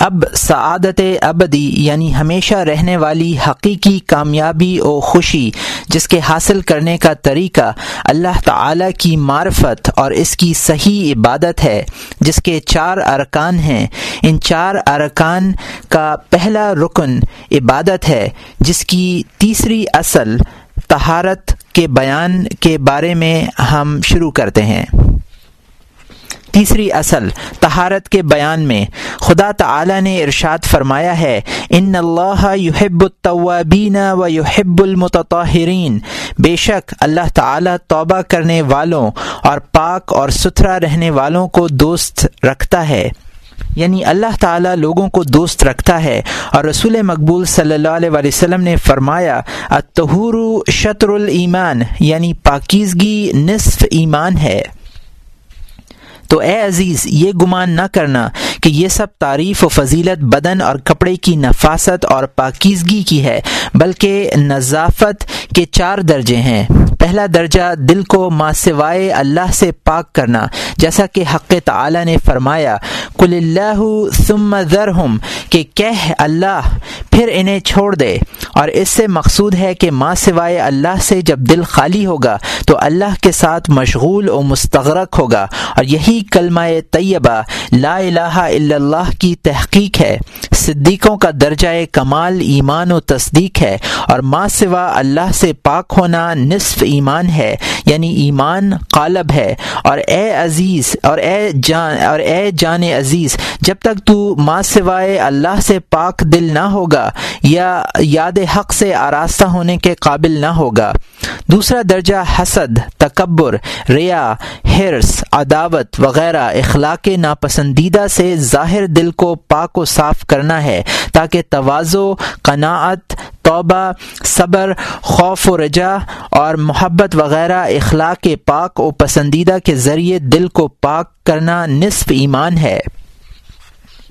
اب سعادت ابدی یعنی ہمیشہ رہنے والی حقیقی کامیابی و خوشی، جس کے حاصل کرنے کا طریقہ اللہ تعالی کی معرفت اور اس کی صحیح عبادت ہے، جس کے چار ارکان ہیں۔ ان چار ارکان کا پہلا رکن عبادت ہے، جس کی تیسری اصل تہارت کے بیان کے بارے میں ہم شروع کرتے ہیں۔ تیسری اصل تہارت کے بیان میں۔ خدا تعالی نے ارشاد فرمایا ہے، ان اللہ یحب التوابین و یحب المتطہرین۔ بے شک، اللہ تعالی توبہ کرنے والوں اور پاک اور ستھرا رہنے والوں کو دوست رکھتا ہے۔ یعنی اللہ تعالیٰ لوگوں کو دوست رکھتا ہے۔ اور رسول مقبول صلی اللہ علیہ وسلم نے فرمایا اتہور شطر الایمان یعنی پاکیزگی نصف ایمان ہے۔ تو اے عزیز، یہ گمان نہ کرنا کہ یہ سب تعریف و فضیلت بدن اور کپڑے کی نفاست اور پاکیزگی کی ہے، بلکہ نظافت کے چار درجے ہیں۔ پہلا درجہ، دل کو ماں سوائے اللہ سے پاک کرنا، جیسا کہ حق تعالی نے فرمایا کل اللہ ثم ذرہم کہ کہہ اللہ پھر انہیں چھوڑ دے۔ اور اس سے مقصود ہے کہ ماں سوائے اللہ سے جب دل خالی ہوگا، تو اللہ کے ساتھ مشغول و مستغرق ہوگا۔ اور یہی کلمہ طیبہ، لا الہ الا اللہ کی تحقیق ہے۔ صدیقوں کا درجہ کمال ایمان و تصدیق ہے۔ اور ماں سوا اللہ سے پاک ہونا نصف ایمان ہے یعنی ایمان قالب ہے۔ اور اے عزیز، اور اے جان، اور اے جان عزیز، جب تک تو ماں سوائے اللہ سے پاک دل نہ ہوگا یا یاد حق سے آراستہ ہونے کے قابل نہ ہوگا۔ دوسرا درجہ حسد، تکبر، ریا ہرس عداوت وغیرہ اخلاق ناپسندیدہ سے ظاہر دل کو پاک و صاف کرنا ہے تاکہ توازو، قناعت، توبہ، صبر، خوف و رجا اور محبت وغیرہ اخلاق پاک و پسندیدہ کے ذریعے دل کو پاک کرنا نصف ایمان ہے۔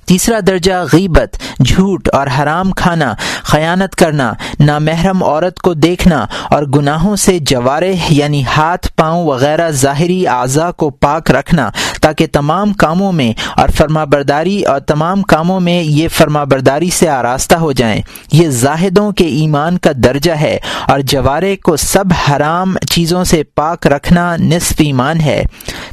تیسرا درجہ غیبت، جھوٹ اور حرام کھانا، خیانت کرنا، نامحرم عورت کو دیکھنا اور گناہوں سے جوارح یعنی ہاتھ، پاؤں وغیرہ ظاہری اعضاء کو پاک رکھنا تاکہ تمام کاموں میں اور فرما برداری اور تمام کاموں میں یہ فرما برداری سے آراستہ ہو جائیں۔ یہ زاہدوں کے ایمان کا درجہ ہے اور جوارے کو سب حرام چیزوں سے پاک رکھنا نصف ایمان ہے۔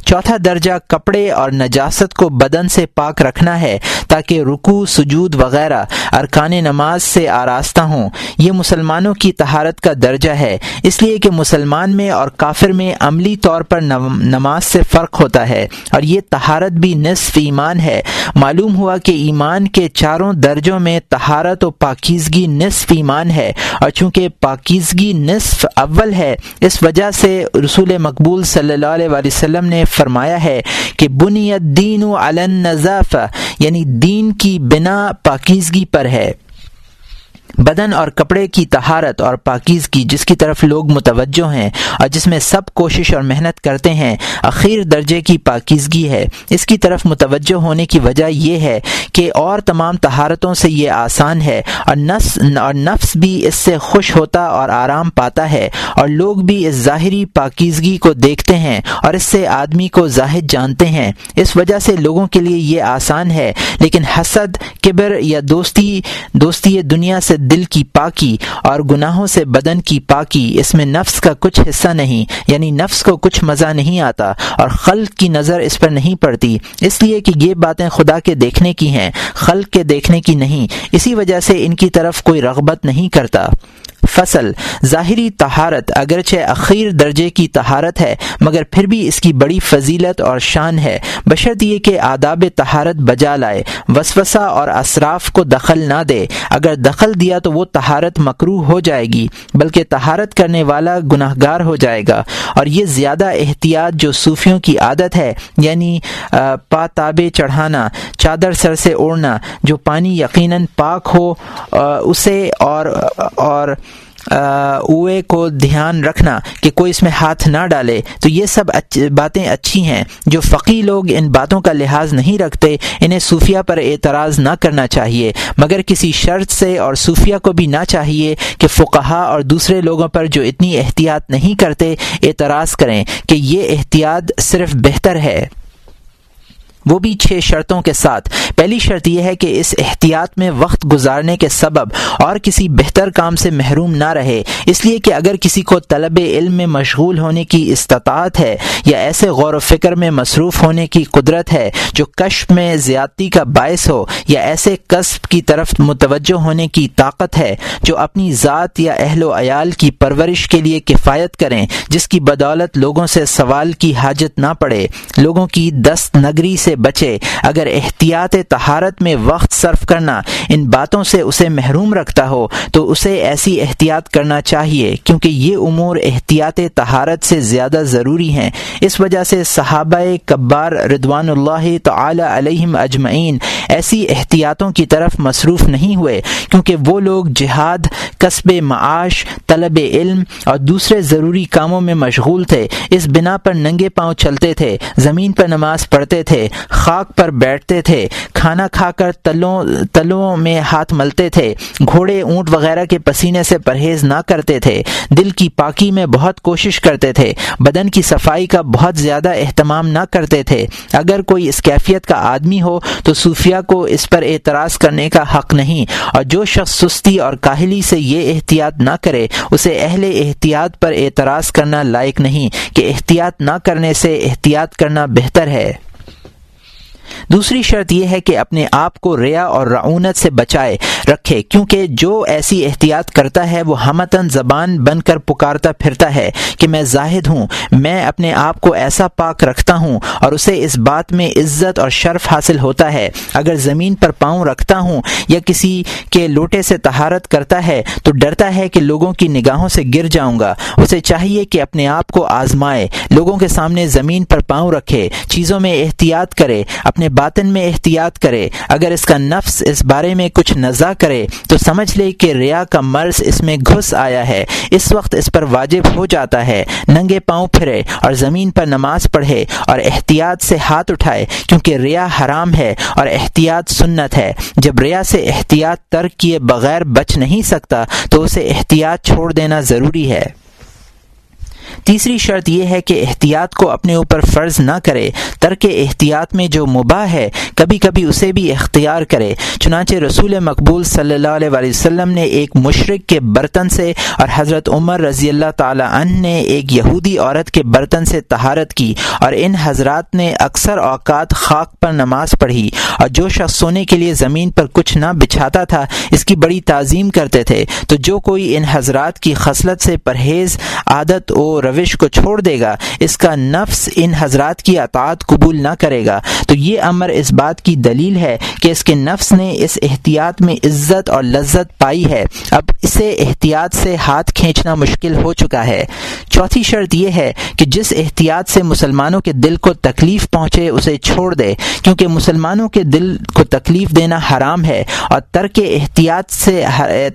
چوتھا درجہ کپڑے اور نجاست کو بدن سے پاک رکھنا ہے تاکہ رکو سجود وغیرہ، ارکان نماز سے آراستہ ہوں۔ یہ مسلمانوں کی تہارت کا درجہ ہے۔ اس لیے کہ مسلمان میں اور کافر میں عملی طور پر نماز سے فرق ہوتا ہے اور یہ تہارت بھی نصف ایمان ہے۔ معلوم ہوا کہ ایمان کے چاروں درجوں میں تہارت و پاکیزگی نصف ایمان ہے اور چونکہ پاکیزگی نصف اول ہے، اس وجہ سے رسول مقبول صلی اللہ علیہ وسلم نے فرمایا ہے کہ بنیت دین و علنظاف یعنی دین کی بنا پاکیزگی پر ہے۔ بدن اور کپڑے کی تہارت اور پاکیز کی جس کی طرف لوگ متوجہ ہیں اور جس میں سب کوشش اور محنت کرتے ہیں، اخیر درجے کی پاکیزگی ہے۔ اس کی طرف متوجہ ہونے کی وجہ یہ ہے کہ اور تمام تہارتوں سے یہ آسان ہے اور نفس اور نفس بھی اس سے خوش ہوتا اور آرام پاتا ہے اور لوگ بھی اس ظاہری پاکیزگی کو دیکھتے ہیں اور اس سے آدمی کو زاہد جانتے ہیں۔ اس وجہ سے لوگوں کے لیے یہ آسان ہے، لیکن حسد، کبر یا دوستی دوستی دنیا سے دل کی پاکی اور گناہوں سے بدن کی پاکی، اس میں نفس کا کچھ حصہ نہیں یعنی نفس کو کچھ مزہ نہیں آتا اور خلق کی نظر اس پر نہیں پڑتی۔ اس لیے کہ یہ باتیں خدا کے دیکھنے کی ہیں، خلق کے دیکھنے کی نہیں۔ اسی وجہ سے ان کی طرف کوئی رغبت نہیں کرتا۔ فصل۔ ظاہری تہارت اگرچہ اخیر درجے کی تہارت ہے، مگر پھر بھی اس کی بڑی فضیلت اور شان ہے۔ بشرط یہ کہ آداب تہارت بجا لائے، وسوسہ اور اصراف کو دخل نہ دے۔ اگر دخل دیا تو وہ تہارت مکرو ہو جائے گی، بلکہ تہارت کرنے والا گناہ گار ہو جائے گا۔ اور یہ زیادہ احتیاط جو صوفیوں کی عادت ہے یعنی پا تابے چڑھانا، چادر سر سے اوڑھنا، جو پانی یقیناً پاک ہو اسے اور اور اوے کو دھیان رکھنا کہ کوئی اس میں ہاتھ نہ ڈالے، تو یہ سب باتیں اچھی ہیں۔ جو فقی لوگ ان باتوں کا لحاظ نہیں رکھتے، انہیں صوفیہ پر اعتراض نہ کرنا چاہیے۔ مگر کسی شرط سے اور صوفیہ کو بھی نہ چاہیے کہ فقہا اور دوسرے لوگوں پر جو اتنی احتیاط نہیں کرتے، اعتراض کریں کہ یہ احتیاط صرف بہتر ہے۔ وہ بھی چھ شرطوں کے ساتھ۔ پہلی شرط یہ ہے کہ اس احتیاط میں وقت گزارنے کے سبب اور کسی بہتر کام سے محروم نہ رہے۔ اس لیے کہ اگر کسی کو طلب علم میں مشغول ہونے کی استطاعت ہے یا ایسے غور و فکر میں مصروف ہونے کی قدرت ہے جو کشف میں زیادتی کا باعث ہو یا ایسے قصب کی طرف متوجہ ہونے کی طاقت ہے جو اپنی ذات یا اہل و عیال کی پرورش کے لیے کفایت کریں، جس کی بدولت لوگوں سے سوال کی حاجت نہ پڑے۔ لوگوں کی دست نگری سے بچے۔ اگر احتیاط تہارت میں وقت صرف کرنا ان باتوں سے اسے محروم رکھتا ہو، تو اسے ایسی احتیاط کرنا چاہیے، کیونکہ یہ امور احتیاط تہارت سے زیادہ ضروری ہیں۔ اس وجہ سے صحابہ کبار ردوان اللہ تعالی علیہم اجمعین ایسی احتیاطوں کی طرف مصروف نہیں ہوئے، کیونکہ وہ لوگ جہاد قصب معاش، طلب علم اور دوسرے ضروری کاموں میں مشغول تھے۔ اس بنا پر ننگے پاؤں چلتے تھے، زمین پر نماز پڑھتے تھے۔ خاک پر بیٹھتے تھے، کھانا کھا کر تلوں تلوں میں ہاتھ ملتے تھے، گھوڑے اونٹ وغیرہ کے پسینے سے پرہیز نہ کرتے تھے، دل کی پاکی میں بہت کوشش کرتے تھے، بدن کی صفائی کا بہت زیادہ اہتمام نہ کرتے تھے۔ اگر کوئی اس کیفیت کا آدمی ہو تو صوفیہ کو اس پر اعتراض کرنے کا حق نہیں۔ اور جو شخص سستی اور کاہلی سے یہ احتیاط نہ کرے، اسے اہل احتیاط پر اعتراض کرنا لائق نہیں۔ کہ احتیاط نہ کرنے سے احتیاط کرنا بہتر ہے۔ دوسری شرط یہ ہے کہ اپنے آپ کو ریا اور رعونت سے بچائے رکھے، کیونکہ جو ایسی احتیاط کرتا ہے، وہ ہمتن زبان بن کر پکارتا پھرتا ہے کہ میں زاہد ہوں، میں اپنے آپ کو ایسا پاک رکھتا ہوں اور اسے اس بات میں عزت اور شرف حاصل ہوتا ہے۔ اگر زمین پر پاؤں رکھتا ہوں یا کسی کے لوٹے سے تہارت کرتا ہے، تو ڈرتا ہے کہ لوگوں کی نگاہوں سے گر جاؤں گا۔ اسے چاہیے کہ اپنے آپ کو آزمائے، لوگوں کے سامنے زمین پر پاؤں رکھے، چیزوں میں احتیاط کرے، اپنے باطن میں احتیاط کرے، اگر اس کا نفس اس بارے میں کچھ نزا کرے، تو سمجھ لے کہ ریا کا مرض اس میں گھس آیا ہے۔ اس وقت اس پر واجب ہو جاتا ہے۔ ننگے پاؤں پھرے اور زمین پر نماز پڑھے اور احتیاط سے ہاتھ اٹھائے کیونکہ ریا حرام ہے اور احتیاط سنت ہے۔ جب ریا سے احتیاط ترک کیے بغیر بچ نہیں سکتا، تو اسے احتیاط چھوڑ دینا ضروری ہے۔ تیسری شرط یہ ہے کہ احتیاط کو اپنے اوپر فرض نہ کرے۔ ترک احتیاط میں جو مباح ہے کبھی کبھی اسے بھی اختیار کرے۔ چنانچہ رسول مقبول صلی اللہ علیہ وسلم نے ایک مشرق کے برتن سے اور حضرت عمر رضی اللہ تعالی عنہ نے ایک یہودی عورت کے برتن سے تہارت کی اور ان حضرات نے اکثر اوقات خاک پر نماز پڑھی اور جو شخص سونے کے لیے زمین پر کچھ نہ بچھاتا تھا، اس کی بڑی تعظیم کرتے تھے۔ تو جو کوئی ان حضرات کی خصلت سے پرہیز، عادت و روش کو چھوڑ دے گا، اس کا نفس ان حضرات کی اطاعت قبول نہ کرے گا۔ تو یہ امر اس بات کی دلیل ہے کہ اس کے نفس نے اس احتیاط میں عزت اور لذت پائی ہے۔ اب اسے احتیاط سے ہاتھ کھینچنا مشکل ہو چکا ہے۔ چوتھی شرط یہ ہے کہ جس احتیاط سے مسلمانوں کے دل کو تکلیف پہنچے، اسے چھوڑ دے۔ کیونکہ مسلمانوں کے دل کو تکلیف دینا حرام ہے اور ترک احتیاط سے،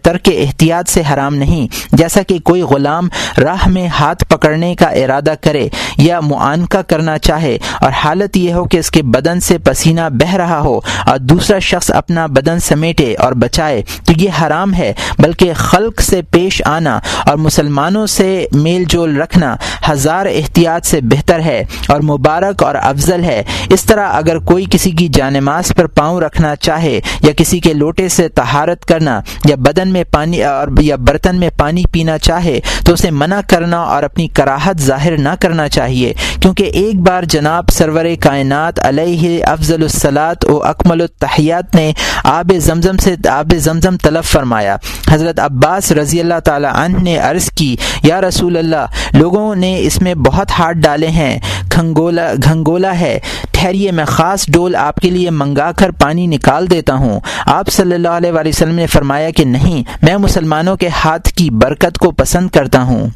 ترک احتیاط سے حرام نہیں۔ جیسا کہ کوئی غلام راہ میں ہاتھ پکڑنے کا ارادہ کرے یا معانقہ کرنا چاہے اور حالت یہ ہو کہ اس کے بدن سے پسینہ بہ رہا ہو اور دوسرا شخص اپنا بدن سمیٹے اور بچائے تو یہ حرام ہے، بلکہ خلق سے پیش آنا اور مسلمانوں سے میل جول رکھنا ہزار احتیاط سے بہتر ہے اور مبارک اور افضل ہے۔ اس طرح اگر کوئی کسی کی جانماز پر پاؤں رکھنا چاہے یا کسی کے لوٹے سے تہارت کرنا یا بدن میں پانی اور یا برتن میں پانی پینا چاہے تو اسے منع کرنا اور اپنی اپنی کراہت ظاہر نہ کرنا چاہیے، کیونکہ ایک بار جناب سرور کائنات علیہ افضل الصلاط و اکمل التحیات نے آب زمزم سے آب زمزم طلب فرمایا۔ حضرت عباس رضی اللہ تعالی عنہ نے عرض کی، یا رسول اللہ، لوگوں نے اس میں بہت ہاتھ ڈالے ہیں، گھنگولا گھنگولا ہے۔ ٹھہریے، میں خاص ڈول آپ کے لیے منگا کر پانی نکال دیتا ہوں۔ آپ صلی اللہ علیہ وسلم نے فرمایا کہ نہیں، میں مسلمانوں کے ہاتھ کی برکت کو پسند کرتا ہوں۔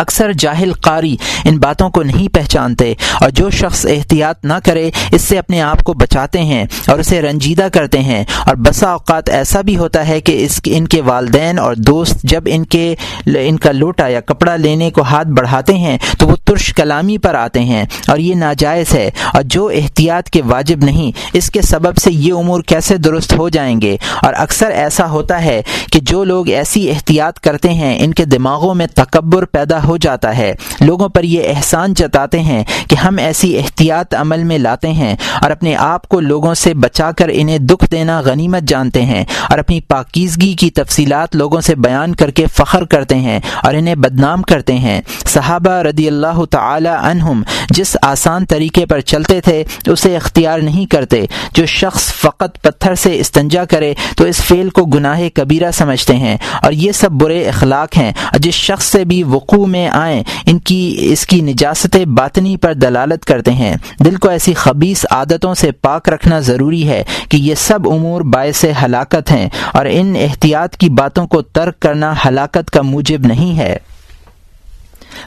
اکثر جاہل قاری ان باتوں کو نہیں پہچانتے اور جو شخص احتیاط نہ کرے، اس سے اپنے آپ کو بچاتے ہیں اور اسے رنجیدہ کرتے ہیں اور بسا اوقات ایسا بھی ہوتا ہے کہ اس ان کے والدین اور دوست جب ان کے ان کا لوٹا یا کپڑا لینے کو ہاتھ بڑھاتے ہیں تو وہ ترش کلامی پر آتے ہیں اور یہ ناجائز ہے اور جو احتیاط کے واجب نہیں، اس کے سبب سے یہ امور کیسے درست ہو جائیں گے؟ اور اکثر ایسا ہوتا ہے کہ جو لوگ ایسی احتیاط کرتے ہیں، ان کے دماغوں میں تکبر پیدا ہو جاتا ہے۔ لوگوں پر یہ احسان جتاتے ہیں کہ ہم ایسی احتیاط عمل میں لاتے ہیں اور اپنے آپ کو لوگوں سے بچا کر انہیں دکھ دینا غنیمت جانتے ہیں اور اپنی پاکیزگی کی تفصیلات لوگوں سے بیان کر کے فخر کرتے ہیں اور انہیں بدنام کرتے ہیں۔ صحابہ رضی اللہ تعالی عنہم جس آسان طریقے پر چلتے تھے اسے اختیار نہیں کرتے۔ جو شخص فقط پتھر سے استنجا کرے تو اس فعل کو گناہ کبیرہ سمجھتے ہیں اور یہ سب برے اخلاق ہیں۔ اور جس شخص سے بھی وقوع میں آئیں۔ ان کی اس کی نجاست باطنی پر دلالت کرتے ہیں۔ دل کو ایسی خبیص عادتوں سے پاک رکھنا ضروری ہے کہ یہ سب امور باعث ہلاکت ہیں اور ان احتیاط کی باتوں کو ترک کرنا ہلاکت کا موجب نہیں ہے۔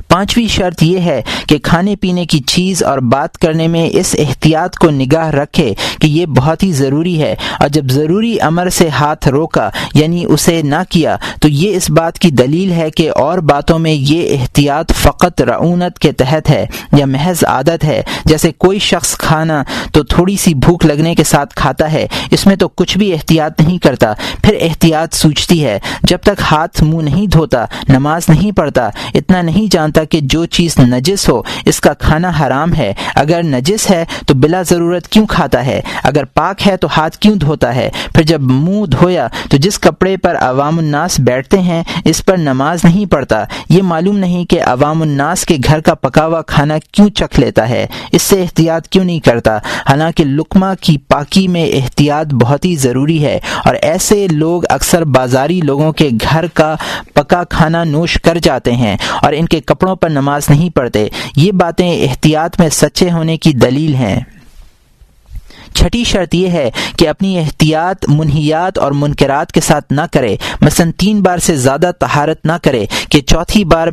پانچویں شرط یہ ہے کہ کھانے پینے کی چیز اور بات کرنے میں اس احتیاط کو نگاہ رکھے کہ یہ بہت ہی ضروری ہے اور جب ضروری امر سے ہاتھ روکا یعنی اسے نہ کیا، تو یہ اس بات کی دلیل ہے کہ اور باتوں میں یہ احتیاط فقط رعونت کے تحت ہے یا محض عادت ہے۔ جیسے کوئی شخص کھانا تو تھوڑی سی بھوک لگنے کے ساتھ کھاتا ہے، اس میں تو کچھ بھی احتیاط نہیں کرتا، پھر احتیاط سوچتی ہے۔ جب تک ہاتھ منہ نہیں دھوتا، نماز نہیں پڑھتا، اتنا نہیں جانتا کہ جو چیز نجس ہو، اس کا کھانا حرام ہے۔ اگر نجس ہے تو بلا ضرورت کیوں کھاتا ہے؟ اگر پاک ہے تو ہاتھ کیوں دھوتا ہے؟ پھر جب منہ دھویا تو جس کپڑے پر عوام الناس بیٹھتے ہیں، اس پر نماز نہیں پڑھتا۔ یہ معلوم نہیں کہ عوام الناس کے گھر کا پکا ہوا کھانا کیوں چکھ لیتا ہے۔ اس سے احتیاط کیوں نہیں کرتا؟ حالانکہ لکما کی پاکی میں احتیاط بہت ہی ضروری ہے۔ اور ایسے لوگ اکثر بازاری لوگوں کے گھر کا پکا کھانا نوش کر جاتے ہیں اور ان کے کپڑوں پر نماز نہیں پڑھتے۔ یہ باتیں احتیاط میں سچے ہونے کی دلیل ہیں۔ چھٹی شرط یہ ہے کہ اپنی احتیاط، منحیات اور منکرات کے ساتھ نہ کرے۔ مثلا تین بار سے زیادہ تہارت نہ کرے کہ چوتھی بار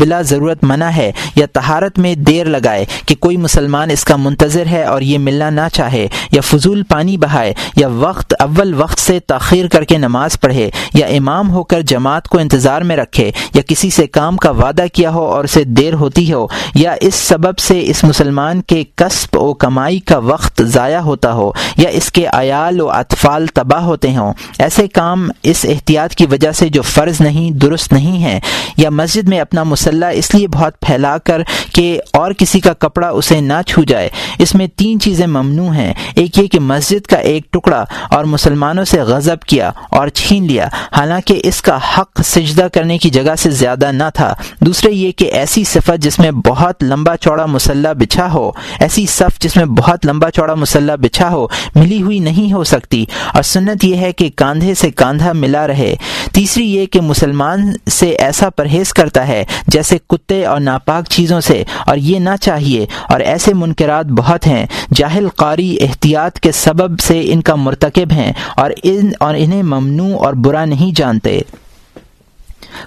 بلا ضرورت منع ہے یا تہارت میں دیر لگائے کہ کوئی مسلمان اس کا منتظر ہے اور یہ ملنا نہ چاہے یا فضول پانی بہائے یا وقت، اول وقت سے تاخیر کر کے نماز پڑھے یا امام ہو کر جماعت کو انتظار میں رکھے یا کسی سے کام کا وعدہ کیا ہو اور اسے دیر ہوتی ہو یا اس سبب سے اس مسلمان کے قصب و کمائی کا وقت ضائع ہوتا ہو یا اس کے عیال و اطفال تباہ ہوتے ہوں، ایسے کام اس احتیاط کی وجہ سے جو فرض نہیں، درست نہیں ہے یا مسجد میں اپنا مسلح اس لیے بہت پھیلا کر کہ اور کسی کا کپڑا اسے نہ چھو جائے۔ اس میں تین چیزیں ممنوع ہیں۔ ایک یہ کہ مسجد کا ایک ٹکڑا اور مسلمانوں سے غضب کیا اور چھین لیا۔ حالانکہ اس کا حق سجدہ کرنے کی جگہ سے زیادہ نہ تھا۔ دوسرے یہ کہ ایسی صفت جس میں بہت لمبا چوڑا مسلح بچھا ہو، ایسی صف جس میں بہت لمبا چوڑا مسلح بچھا ہو، ملی ہوئی نہیں ہو سکتی۔ اور سنت یہ ہے کہ کاندھے سے کاندھا ملا رہے۔ تیسری یہ کہ مسلمان سے ایسا پرہیز کرتا ہے جیسے کتے اور ناپاک چیزوں سے۔ اور یہ نہ چاہیے۔ اور ایسے منکرات بہت ہیں۔ جاہل قاری احتیاط کے سبب سے ان کا مرتکب ہیں۔ اور ان اور انہیں ممنوع اور برا نہیں جانتے۔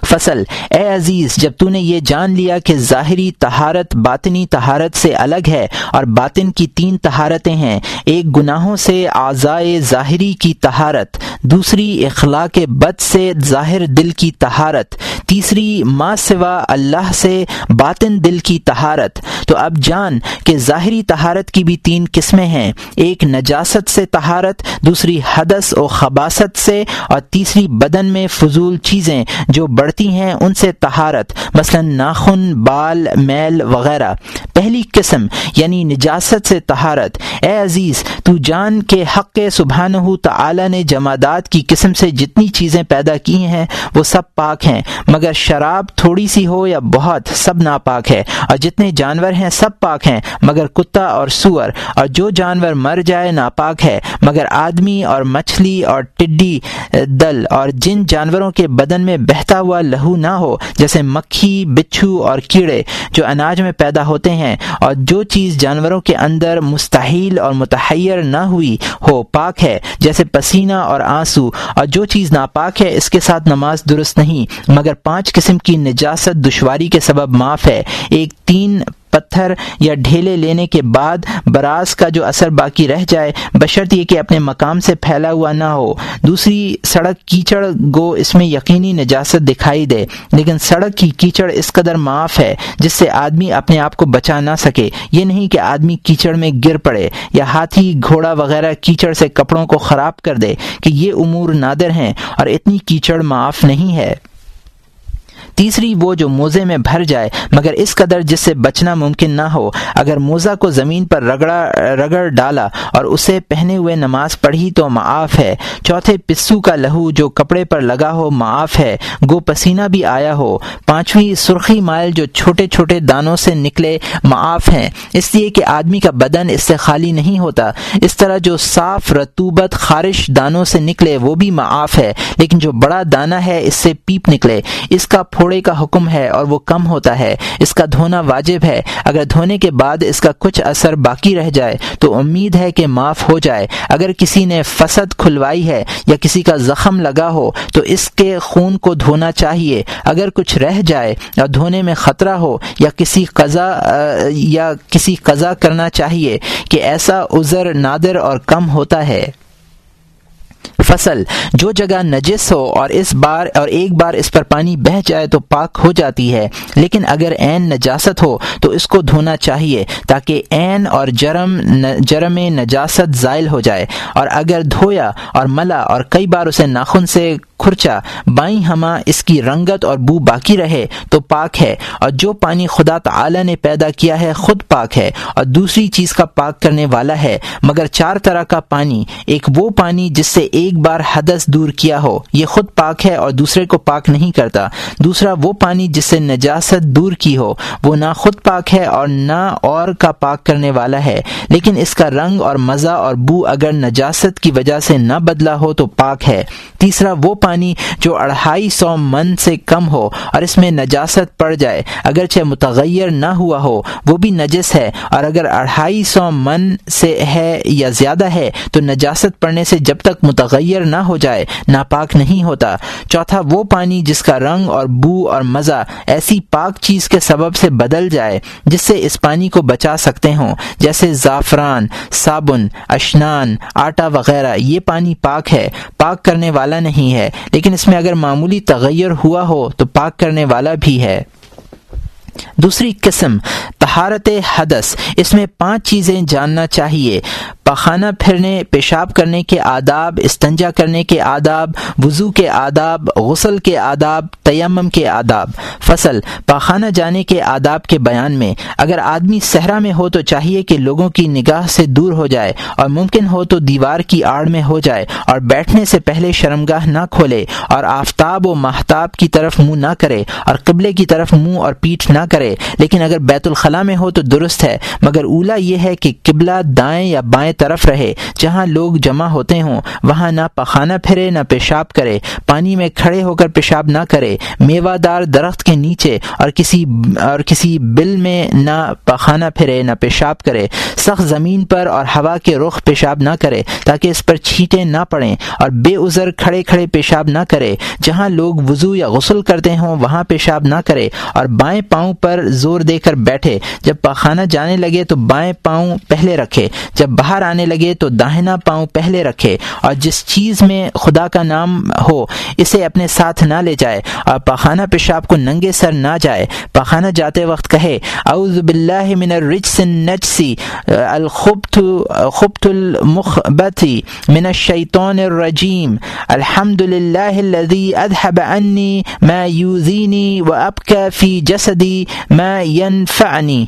فصل۔ اے عزیز، جب تو نے یہ جان لیا کہ ظاہری تہارت باطنی تہارت سے الگ ہے اور باطن کی تین تہارتیں ہیں، ایک گناہوں سے اعضائے ظاہری کی تہارت دوسری اخلاق بد سے ظاہر دل کی تہارت تیسری، ما سوا اللہ سے باطن دل کی تہارت تو اب جان کہ ظاہری تہارت کی بھی تین قسمیں ہیں۔ ایک نجاست سے تہارت دوسری حدث و خباست سے، اور تیسری بدن میں فضول چیزیں جو بڑھتی ہیں، ان سے تہارت مثلا ناخن، بال، میل وغیرہ۔ پہلی قسم یعنی نجاست سے تہارت اے عزیز، تو جان کے حق سبحانہ تعالی نے جمادات کی قسم سے جتنی چیزیں پیدا کی ہیں، وہ سب پاک ہیں۔ مگر شراب تھوڑی سی ہو یا بہت، سب ناپاک ہے۔ اور جتنے جانور ہیں سب پاک ہیں، مگر کتا اور سور۔ اور جو جانور مر جائے ناپاک ہے، مگر آدمی اور مچھلی اور ٹڈی، دل اور جن جانوروں کے بدن میں بہتا ہوا لہو نہ ہو، جیسے مکھی، بچھو اور کیڑے، جو اناج میں پیدا ہوتے ہیں۔ اور جو چیز جانوروں کے اندر مستحیل اور متحیر نہ ہوئی ہو، پاک ہے، جیسے پسینہ اور آنسو۔ اور جو چیز ناپاک ہے، اس کے ساتھ نماز درست نہیں، مگر پانچ قسم کی نجاست دشواری کے سبب معاف ہے۔ ایک تین پتھر یا ڈھیلے لینے کے بعد براز کا جو اثر باقی رہ جائے، بشرط یہ کہ اپنے مقام سے پھیلا ہوا نہ ہو۔ دوسری، سڑک کیچڑ گو اس میں یقینی نجاست دکھائی دے۔ لیکن سڑک کی کیچڑ اس قدر معاف ہے جس سے آدمی اپنے آپ کو بچا نہ سکے۔ یہ نہیں کہ آدمی کیچڑ میں گر پڑے یا ہاتھی، گھوڑا وغیرہ کیچڑ سے کپڑوں کو خراب کر دے کہ یہ امور نادر ہیں اور اتنی کیچڑ معاف نہیں ہے۔ تیسری وہ جو موزے میں بھر جائے، مگر اس قدر جس سے بچنا ممکن نہ ہو، اگر موزہ کو زمین پر رگڑا، رگڑ ڈالا اور اسے پہنے ہوئے نماز پڑھی تو معاف ہے۔ چوتھے پسو کا لہو جو کپڑے پر لگا ہو معاف ہے۔ گو پسینہ بھی آیا ہو۔ پانچویں سرخی مائل جو چھوٹے چھوٹے دانوں سے نکلے معاف ہیں۔ اس لیے کہ آدمی کا بدن اس سے خالی نہیں ہوتا۔ اس طرح جو صاف رتوبت خارش دانوں سے نکلے وہ بھی معاف ہے، لیکن جو بڑا دانہ ہے، اس سے پیپ نکلے۔ اس کا پھوڑے کا حکم ہے اور وہ کم ہوتا ہے، اس کا دھونا واجب ہے۔ اگر دھونے کے بعد اس کا کچھ اثر باقی رہ جائے تو امید ہے کہ معاف ہو جائے۔ اگر کسی نے فسد کھلوائی ہے یا کسی کا زخم لگا ہو تو اس کے خون کو دھونا چاہیے۔ اگر کچھ رہ جائے اور دھونے میں خطرہ ہو یا کسی قضا، یا کسی قضا کرنا چاہیے کہ ایسا عذر نادر اور کم ہوتا ہے۔ فصل۔ جو جگہ نجس ہو اور اس بار اور ایک بار اس پر پانی بہہ جائے تو پاک ہو جاتی ہے۔ لیکن اگر عین نجاست ہو تو اس کو دھونا چاہیے تاکہ عین اور جرم جرم نجاست زائل ہو جائے۔ اور اگر دھویا اور ملا اور کئی بار اسے ناخن سے کھرچا، بائیں ہما اس کی رنگت اور بو باقی رہے تو پاک ہے، اور جو پانی خدا تعالی نے پیدا کیا ہے خود پاک ہے، اور دوسری چیز کا پاک کرنے والا ہے، مگر چار طرح کا پانی، ایک وہ پانی جس سے ایک بار حدث دور کیا ہو، یہ خود پاک ہے اور دوسرے کو پاک نہیں کرتا۔ دوسرا وہ پانی جس سے نجاست دور کی ہو، وہ نہ خود پاک ہے اور نہ اور کا پاک کرنے والا ہے۔ لیکن اس کا رنگ اور مزہ اور بو اگر نجاست کی وجہ سے نہ بدلا ہو تو پاک ہے۔ تیسرا وہ پانی جو اڑھائی سو من سے کم ہو اور اس میں نجاست پڑ جائے، اگرچہ متغیر نہ ہوا ہو، وہ بھی نجس ہے۔ اور اگر اڑھائی سو من سے ہے یا زیادہ ہے، تو نجاست پڑنے سے جب تک متغیر نہ ہو جائے، ناپاک نہیں ہوتا۔ چوتھا، وہ پانی جس کا رنگ اور بو اور مزہ ایسی پاک چیز کے سبب سے بدل جائے، جس سے اس پانی کو بچا سکتے ہوں، جیسے زعفران، صابن، اشنان، آٹا وغیرہ، یہ پانی پاک ہے۔ پاک کرنے والا نہیں ہے۔ لیکن اس میں اگر معمولی تغیر ہوا ہو تو پاک کرنے والا بھی ہے۔ دوسری قسم تہارت حدث۔ اس میں پانچ چیزیں جاننا چاہیے۔ پخانہ پھرنے، پیشاب کرنے کے آداب، استنجا کرنے کے آداب، وضو کے آداب، غسل کے آداب، تیمم کے آداب۔ فصل، پخانہ جانے کے آداب کے بیان میں۔ اگر آدمی صحرا میں ہو تو چاہیے کہ لوگوں کی نگاہ سے دور ہو جائے اور ممکن ہو تو دیوار کی آڑ میں ہو جائے اور بیٹھنے سے پہلے شرمگاہ نہ کھولے اور آفتاب و محتاب کی طرف منہ نہ کرے اور قبلے کی طرف منہ اور پیٹھ نہ کرے۔ لیکن اگر بیت الخلاء میں ہو تو درست ہے، مگر اولا یہ ہے کہ قبلہ دائیں یا بائیں طرف رہے۔ جہاں لوگ جمع ہوتے ہوں، وہاں نہ پخانہ پھرے، نہ پیشاب کرے۔ پانی میں کھڑے ہو کر پیشاب نہ کرے۔ میوہ دار درخت کے نیچے اور کسی اور کسی بل میں نہ پخانہ پھرے، نہ پیشاب کرے۔ سخت زمین پر اور ہوا کے رخ پیشاب نہ کرے، تاکہ اس پر چھینٹیں نہ پڑیں اور بے عذر کھڑے کھڑے پیشاب نہ کرے۔ جہاں لوگ وضو یا غسل کرتے ہوں، وہاں پیشاب نہ کرے اور بائیں پاؤں پر زور دے کر بیٹھے۔ جب پخانہ جانے لگے تو بائیں پاؤں پہلے رکھے۔ جب باہر آنے لگے تو داہنا پاؤں پہلے رکھے۔ اور جس چیز میں خدا کا نام ہو، اسے اپنے ساتھ نہ لے جائے۔ اور پخانہ پیشاب کو ننگے سر نہ جائے۔ پخانہ جاتے وقت کہے، اعوذ باللہ من الرجس النجسی الخبت، خبت المخبتی من الشیطان الرجیم۔ الحمد للہ الذي اذهب عني ما يوزيني وابكى في جسدي ما ينفعني.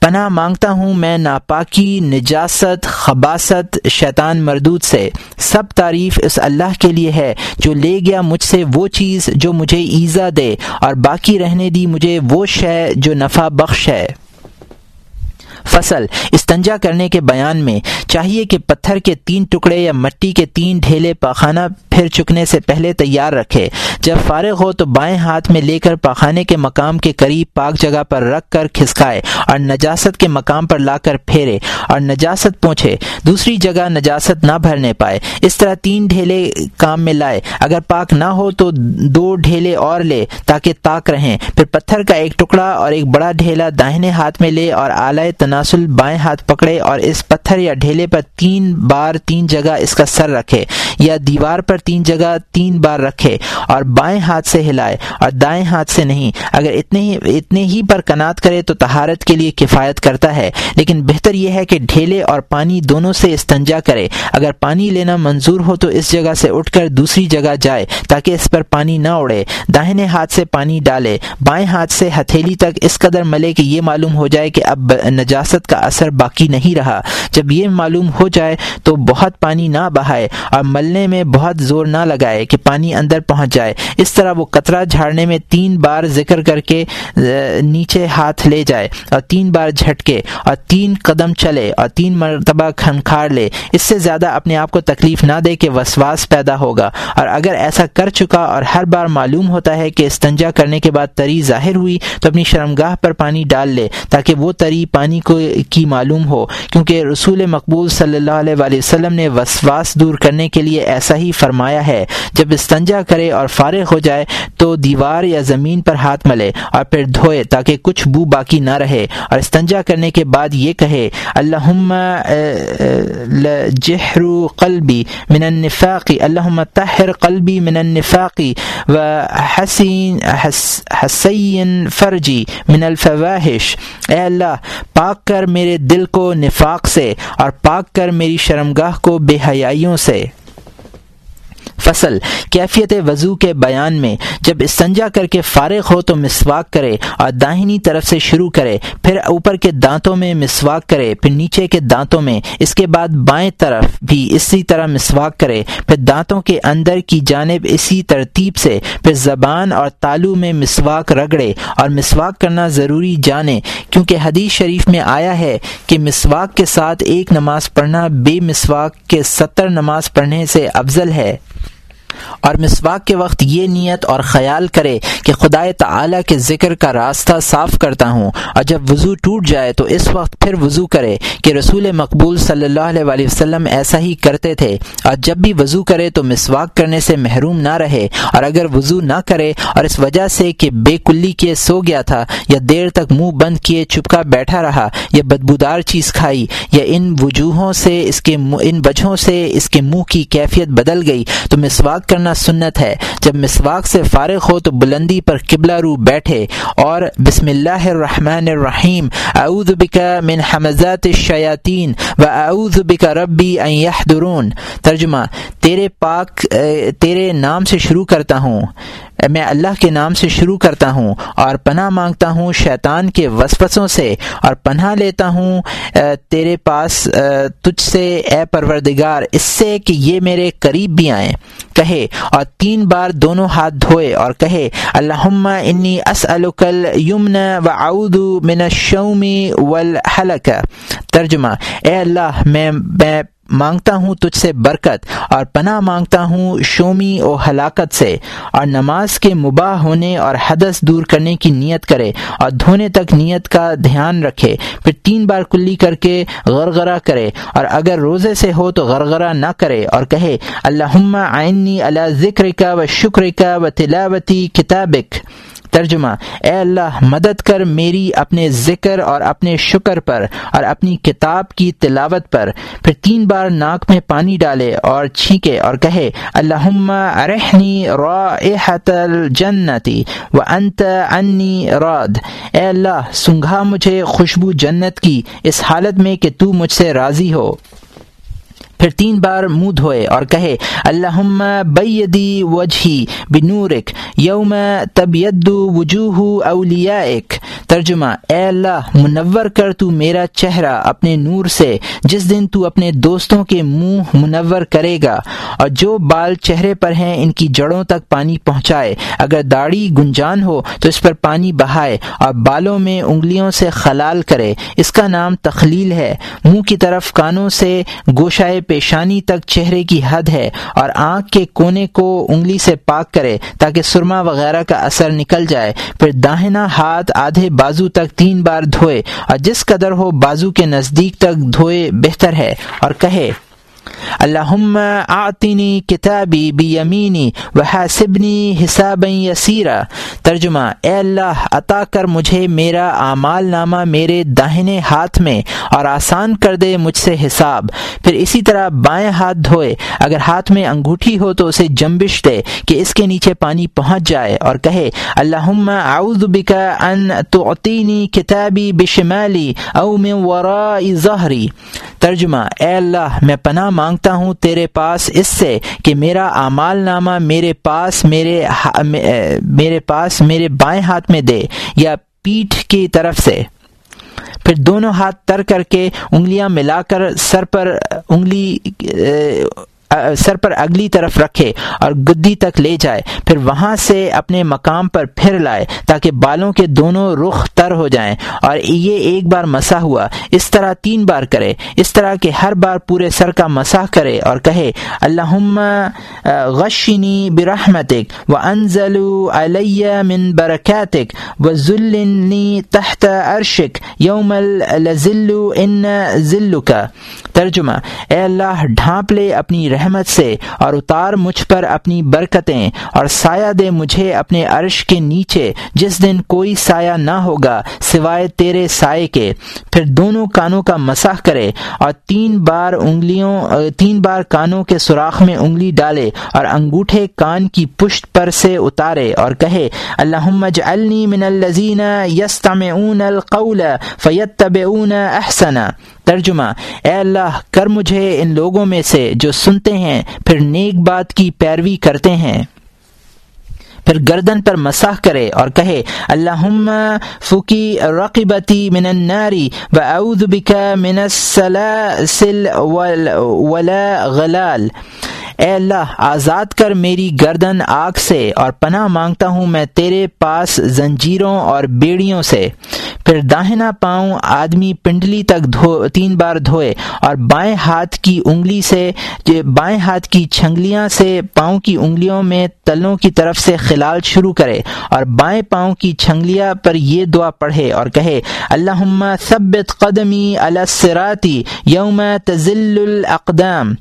پناہ مانگتا ہوں میں ناپاکی، نجاست، خباست، شیطان مردود سے۔ سب تعریف اس اللہ کے لیے ہے، جو لے گیا مجھ سے وہ چیز جو مجھے ایزا دے، اور باقی رہنے دی مجھے وہ شے جو نفع بخش ہے۔ فصل۔ استنجا کرنے کے بیان میں چاہیے کہ پتھر کے تین ٹکڑے یا مٹی کے تین ڈھیلے پاخانہ پھر چکنے سے پہلے تیار رکھے۔ جب فارغ ہو تو بائیں ہاتھ میں لے کر پاخانے کے مقام کے قریب پاک جگہ پر رکھ کر کھسکائے اور نجاست کے مقام پر لا کر پھیرے اور نجاست پہنچے دوسری جگہ نجاست نہ بھرنے پائے۔ اس طرح تین ڈھیلے کام میں لائے۔ اگر پاک نہ ہو تو دو ڈھیلے اور لے تاکہ تاک رہیں۔ پھر پتھر کا ایک ٹکڑا اور ایک بڑا ڈھیلا داہنے ہاتھ میں لے اور اعلی تنا تماسل بائیں ہاتھ پکڑے اور اس پتھر یا ڈھیلے پر تین بار تین جگہ اس کا سر رکھے یا دیوار پر تین جگہ تین بار رکھے اور بائیں ہاتھ سے ہلائے اور دائیں ہاتھ سے نہیں۔ اگر اتنے ہی اتنے ہی پر کنات کرے تو تہارت کے لیے کفایت کرتا ہے، لیکن بہتر یہ ہے کہ ڈھیلے اور پانی دونوں سے استنجا کرے۔ اگر پانی لینا منظور ہو تو اس جگہ سے اٹھ کر دوسری جگہ جائے تاکہ اس پر پانی نہ اڑے۔ داہنے ہاتھ سے پانی ڈالے، بائیں ہاتھ سے ہتھیلی تک اس قدر ملے کہ یہ معلوم ہو جائے کہ اب نجاست کا اثر باقی نہیں رہا۔ جب یہ معلوم ہو جائے تو بہت پانی نہ بہائے اور ملنے میں بہت زور نہ لگائے کہ پانی اندر پہنچ جائے۔ اس طرح وہ قطرہ جھاڑنے میں تین بار ذکر کر کے نیچے ہاتھ لے جائے اور تین بار جھٹکے اور تین قدم چلے اور تین مرتبہ کھنکھاڑ لے۔ اس سے زیادہ اپنے آپ کو تکلیف نہ دے کہ وسواس پیدا ہوگا۔ اور اگر ایسا کر چکا اور ہر بار معلوم ہوتا ہے کہ استنجا کرنے کے بعد تری ظاہر ہوئی تو اپنی شرمگاہ پر پانی ڈال لے تاکہ وہ تری پانی کو کی معلوم ہو، کیونکہ رسول مقبول صلی اللہ علیہ وآلہ وسلم نے وسواس دور کرنے کے لیے ایسا ہی فرمایا ہے، جب استنجا کرے اور فارغ ہو جائے تو دیوار یا زمین پر ہاتھ ملے اور پھر دھوئے تاکہ کچھ بو باقی نہ رہے۔ اور استنجا کرنے کے بعد یہ کہے اللہ جہرو قلبی من النفاقی اللہ تحر قلبی من النفاقی و، حسین حسین فرجی من الفواحش۔ اے اللہ، پاک کر میرے دل کو نفاق سے اور پاک کر میری شرمگاہ کو بے حیائیوں سے۔ فصل، کیفیت وضو کے بیان میں، جب استنجا کر کے فارغ ہو تو مسواک کرے اور داہنی طرف سے شروع کرے، پھر اوپر کے دانتوں میں مسواک کرے، پھر نیچے کے دانتوں میں، اس کے بعد بائیں طرف بھی اسی طرح مسواک کرے، پھر دانتوں کے اندر کی جانب اسی ترتیب سے، پھر زبان اور تالو میں مسواک رگڑے اور مسواک کرنا ضروری جانے، کیونکہ حدیث شریف میں آیا ہے کہ مسواک کے ساتھ ایک نماز پڑھنا بے مسواک کے ستر نماز پڑھنے سے افضل ہے۔ اور مسواک کے وقت یہ نیت اور خیال کرے کہ خدا تعالی کے ذکر کا راستہ صاف کرتا ہوں اور جب وضو ٹوٹ جائے تو اس وقت پھر وضو کرے کہ رسول مقبول صلی اللہ علیہ وآلہ وسلم ایسا ہی کرتے تھے اور جب بھی وضو کرے تو مسواک کرنے سے محروم نہ رہے اور اگر وضو نہ کرے اور اس وجہ سے کہ بے کلی کے سو گیا تھا یا دیر تک منہ بند کیے چپکا بیٹھا رہا یا بدبودار چیز کھائی یا ان وجوہوں سے اس کے ان وجہوں سے اس کے منہ کی کیفیت بدل گئی تو مسواک کرنا سنت ہے۔ جب مسواک سے فارغ ہو تو بلندی پر قبلہ رو بیٹھے اور بسم اللہ الرحمن الرحیم، اعوذ بکا من حمزات الشیاطین و اعوذ بکا ربی ان یحضرون۔ ترجمہ، تیرے پاک، تیرے نام سے شروع کرتا ہوں۔ میں اللہ کے نام سے شروع کرتا ہوں اور پناہ مانگتا ہوں شیطان کے وسوسوں سے اور پناہ لیتا ہوں تیرے پاس تجھ سے، اے پروردگار، اس سے کہ یہ میرے قریب بھی آئیں۔ کہے، اور تین بار دونوں ہاتھ دھوئے اور کہے اللہ انی اسلکل یمن و اعود من الشومی والحلق۔ ترجمہ، اے اللہ، میں میں مانگتا ہوں تجھ سے برکت اور پناہ مانگتا ہوں شومی و ہلاکت سے اور نماز کے مباح ہونے اور حدث دور کرنے کی نیت کرے اور دھونے تک نیت کا دھیان رکھے، پھر تین بار کلی کر کے غرغرہ کرے اور اگر روزے سے ہو تو غرغرہ نہ کرے اور کہے اللہ آئنی اللہ ذکر کا و شکر کا و تلاوتی کتابک ترجمہ، اے اللہ، مدد کر میری اپنے ذکر اور اپنے شکر پر اور اپنی کتاب کی تلاوت پر۔ پھر تین بار ناک میں پانی ڈالے اور چھینکے اور کہے اللہ ارحنی رائحت الجنتی و انت انی راد۔ اے اللہ، سنگھا مجھے خوشبو جنت کی، اس حالت میں کہ تو مجھ سے راضی ہو۔ پھر تین بار منہ دھوئے اور کہے اللہ بیدی وجہی بنورک یوم طبیت وجوہ اولیائک. ترجمہ، اے اللہ، منور کر تو میرا چہرہ اپنے نور سے، جس دن تو اپنے دوستوں کے منہ منور کرے گا، اور جو بال چہرے پر ہیں ان کی جڑوں تک پانی پہنچائے۔ اگر داڑھی گنجان ہو تو اس پر پانی بہائے اور بالوں میں انگلیوں سے خلال کرے۔ اس کا نام تخلیل ہے۔ منہ کی طرف کانوں سے گوشائے پیشانی تک چہرے کی حد ہے اور آنکھ کے کونے کو انگلی سے پاک کرے تاکہ سرما وغیرہ کا اثر نکل جائے۔ پھر داہنا ہاتھ آدھے بازو تک تین بار دھوئے اور جس قدر ہو بازو کے نزدیک تک دھوئے بہتر ہے اور کہے اللہ آتینی کتابی بی یمینی و حاسبنی حساب یسیرا۔ ترجمہ، اے اللہ، عطا کر مجھے میرا اعمال نامہ میرے داہنے ہاتھ میں اور آسان کر دے مجھ سے حساب۔ پھر اسی طرح بائیں ہاتھ دھوئے۔ اگر ہاتھ میں انگوٹھی ہو تو اسے جمبش دے کہ اس کے نیچے پانی پہنچ جائے اور کہے اللہ اعوذ بکا ان تعطینی کتابی بشمالی او من وراء ظہری۔ ترجمہ، اے اللہ، میں پناہ مانگ مانگتا ہوں تیرے پاس اس سے کہ میرا اعمال نامہ میرے پاس میرے میرے پاس میرے بائیں ہاتھ میں دے یا پیٹھ کی طرف سے۔ پھر دونوں ہاتھ تر کر کے انگلیاں ملا کر سر پر انگلی سر پر اگلی طرف رکھے اور گدی تک لے جائے، پھر وہاں سے اپنے مقام پر پھر لائے تاکہ بالوں کے دونوں رخ تر ہو جائیں۔ اور یہ ایک بار مسا ہوا، اس طرح تین بار کرے، اس طرح کہ ہر بار پورے سر کا مساح کرے اور کہے اللہ غشنی برحمتک و انزل علیہ من برکاتک و ذلنی تحت عرشک یوم الزل ان ذلو کا ترجمہ، اے اللہ، ڈھانپ لے اپنی رحمت سے اور اتار مجھ پر اپنی برکتیں اور سایہ دے مجھے اپنے عرش کے نیچے جس دن کوئی سایہ نہ ہوگا سوائے تیرے سائے کے۔ پھر دونوں کانوں کا مساح کرے اور تین بار انگلیوں، تین بار کانوں کے سوراخ میں انگلی ڈالے اور انگوٹھے کان کی پشت پر سے اتارے اور کہے اللہ اجعلنی من الذین یستمعون القول فیتبعون احسنا ترجمہ، اے اللہ، کر مجھے ان لوگوں میں سے جو سنتے ہیں، پھر نیک بات کی پیروی کرتے ہیں۔ پھر گردن پر مساح کرے اور کہے اللہ فکی رقبتی من الناری و اعوذ بکا من السلاسل ولا غلال۔ اے اللہ، آزاد کر میری گردن آگ سے اور پناہ مانگتا ہوں میں تیرے پاس زنجیروں اور بیڑیوں سے۔ پھر داہنا پاؤں آدمی پنڈلی تک دھو، تین بار دھوئے اور بائیں ہاتھ کی انگلی سے بائیں ہاتھ کی چھنگلیاں سے پاؤں کی انگلیوں میں تلوں کی طرف سے خلال شروع کرے اور بائیں پاؤں کی چھنگلیاں پر یہ دعا پڑھے اور کہے اللہ ثبت قدمی السراتی یوم تزل الاقدام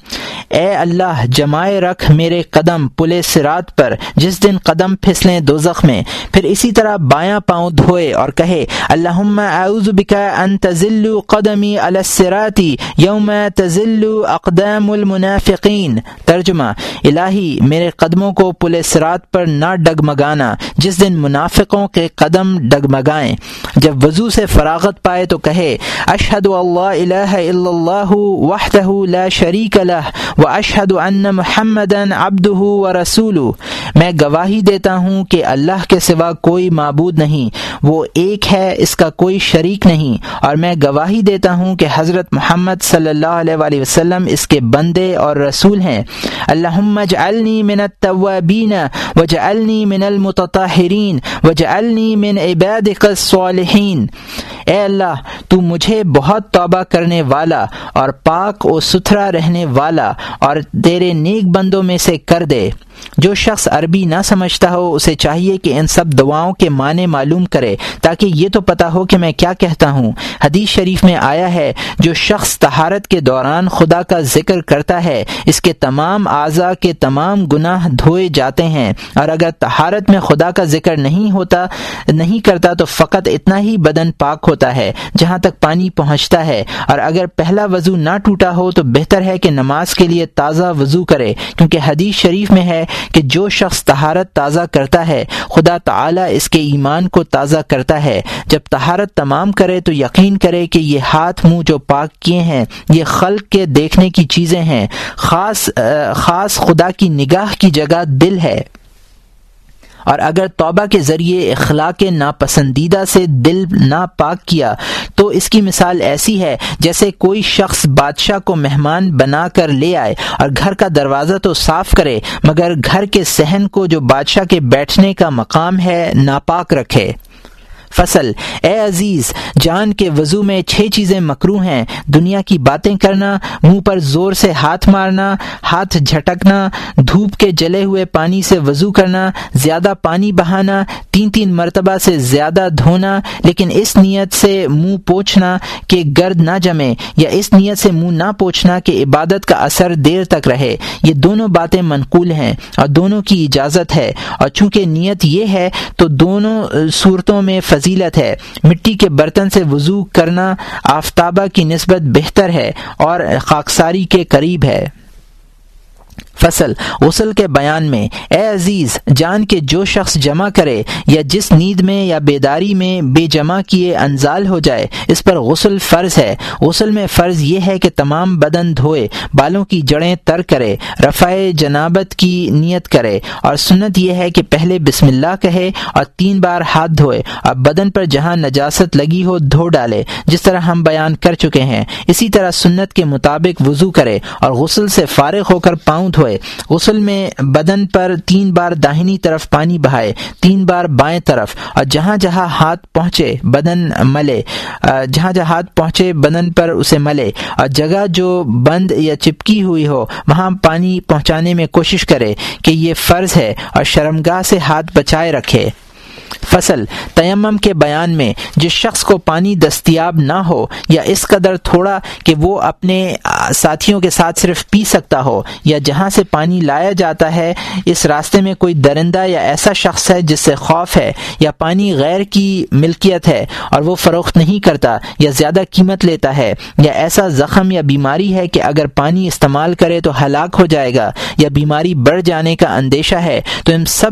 اے اللہ، جمائے رکھ میرے قدم پلے سرات پر، جس دن قدم پھسلیں دو میں۔ پھر اسی طرح بایاں پاؤں دھوئے اور کہے اللہ اعوذ بکا ان تزل قدمی السراتی یوم تزل اقدام المنافقین۔ ترجمہ، الہی، میرے قدموں کو پلے سرات پر نہ ڈگمگانا، جس دن منافقوں کے قدم ڈگمگائیں۔ جب وضو سے فراغت پائے تو کہے، اشہد اللہ الہ الا اللہ وحدہ لا شریک لہ و اشحد ان محمد ابد و رسول میں گواہی دیتا ہوں کہ اللہ کے سوا کوئی معبود نہیں، وہ ایک ہے، اس کا کوئی شریک نہیں۔ اور میں گواہی دیتا ہوں کہ حضرت محمد صلی اللہ علیہ وآلہ وسلم اس کے بندے اور رسول ہیں۔ اللہ اجعلنی من التوابین وجعلنی من المتطہرین وجعلنی من عبادق الصالحین۔ اے اللہ، تو مجھے بہت توبہ کرنے والا اور پاک و ستھرا رہنے والا اور تیرے نیک بندوں میں سے کر دے۔ جو شخص عربی نہ سمجھتا ہو، اسے چاہیے کہ ان سب دعاؤں کے معنی معلوم کرے تاکہ یہ تو پتہ ہو کہ میں کیا کہتا ہوں۔ حدیث شریف میں آیا ہے، جو شخص تہارت کے دوران خدا کا ذکر کرتا ہے، اس کے تمام اعضاء کے تمام گناہ دھوئے جاتے ہیں۔ اور اگر تہارت میں خدا کا ذکر نہیں ہوتا، نہیں کرتا تو فقط اتنا ہی بدن پاک ہوتا ہے، جہاں تک پانی پہنچتا ہے۔ اور اگر پہلا وضو نہ ٹوٹا ہو تو بہتر ہے کہ نماز کے لیے تازہ وضو کرے، کیونکہ حدیث شریف میں ہے کہ جو شخص تہارت تازہ کرتا ہے، خدا تعالی اس کے ایمان کو تازہ کرتا ہے۔ جب تہارت تمام کرے تو یقین کرے کہ یہ ہاتھ منہ جو پاک کیے ہیں، یہ خلق کے دیکھنے کی چیزیں ہیں۔ خاص خاص خدا کی نگاہ کی جگہ دل ہے۔ اور اگر توبہ کے ذریعے اخلاق ناپسندیدہ سے دل ناپاک کیا، تو اس کی مثال ایسی ہے جیسے کوئی شخص بادشاہ کو مہمان بنا کر لے آئے اور گھر کا دروازہ تو صاف کرے، مگر گھر کے صحن کو جو بادشاہ کے بیٹھنے کا مقام ہے، ناپاک رکھے۔ فصل۔ اے عزیز، جان کے وضو میں چھ چیزیں مکرو ہیں۔ دنیا کی باتیں کرنا، منہ پر زور سے ہاتھ مارنا، ہاتھ جھٹکنا، دھوپ کے جلے ہوئے پانی سے وضو کرنا، زیادہ پانی بہانا، تین تین مرتبہ سے زیادہ دھونا، لیکن اس نیت سے منہ پوچھنا کہ گرد نہ جمے یا اس نیت سے منہ نہ پوچھنا کہ عبادت کا اثر دیر تک رہے۔ یہ دونوں باتیں منقول ہیں اور دونوں کی اجازت ہے۔ اور چونکہ نیت یہ ہے، تو دونوں صورتوں میں فضیلت ہے۔ مٹی کے برتن سے وضو کرنا آفتابہ کی نسبت بہتر ہے اور خاکساری کے قریب ہے۔ فصل، غسل کے بیان میں، اے عزیز، جان کے جو شخص جمع کرے، یا جس نیند میں یا بیداری میں بے جمع کیے انزال ہو جائے، اس پر غسل فرض ہے۔ غسل میں فرض یہ ہے کہ تمام بدن دھوئے، بالوں کی جڑیں تر کرے، رفع جنابت کی نیت کرے۔ اور سنت یہ ہے کہ پہلے بسم اللہ کہے اور تین بار ہاتھ دھوئے۔ اور بدن پر جہاں نجاست لگی ہو، دھو ڈالے۔ جس طرح ہم بیان کر چکے ہیں، اسی طرح سنت کے مطابق وضو کرے اور غسل سے فارغ ہو کر پاؤں دھوئے دھوئے غسل میں بدن پر تین بار داہنی طرف پانی بہائے، تین بار بائیں طرف۔ اور جہاں جہاں ہاتھ پہنچے، بدن ملے۔ جہاں جہاں ہاتھ پہنچے، بدن پر اسے ملے۔ اور جگہ جو بند یا چپکی ہوئی ہو، وہاں پانی پہنچانے میں کوشش کرے کہ یہ فرض ہے اور شرمگاہ سے ہاتھ بچائے رکھے۔ فصل، تیمم کے بیان میں، جس شخص کو پانی دستیاب نہ ہو یا اس قدر تھوڑا کہ وہ اپنے ساتھیوں کے ساتھ صرف پی سکتا ہو یا جہاں سے پانی لایا جاتا ہے، اس راستے میں کوئی درندہ یا ایسا شخص ہے جس سے خوف ہے یا پانی غیر کی ملکیت ہے اور وہ فروخت نہیں کرتا یا زیادہ قیمت لیتا ہے یا ایسا زخم یا بیماری ہے کہ اگر پانی استعمال کرے تو ہلاک ہو جائے گا یا بیماری بڑھ جانے کا اندیشہ ہے تو ان سب،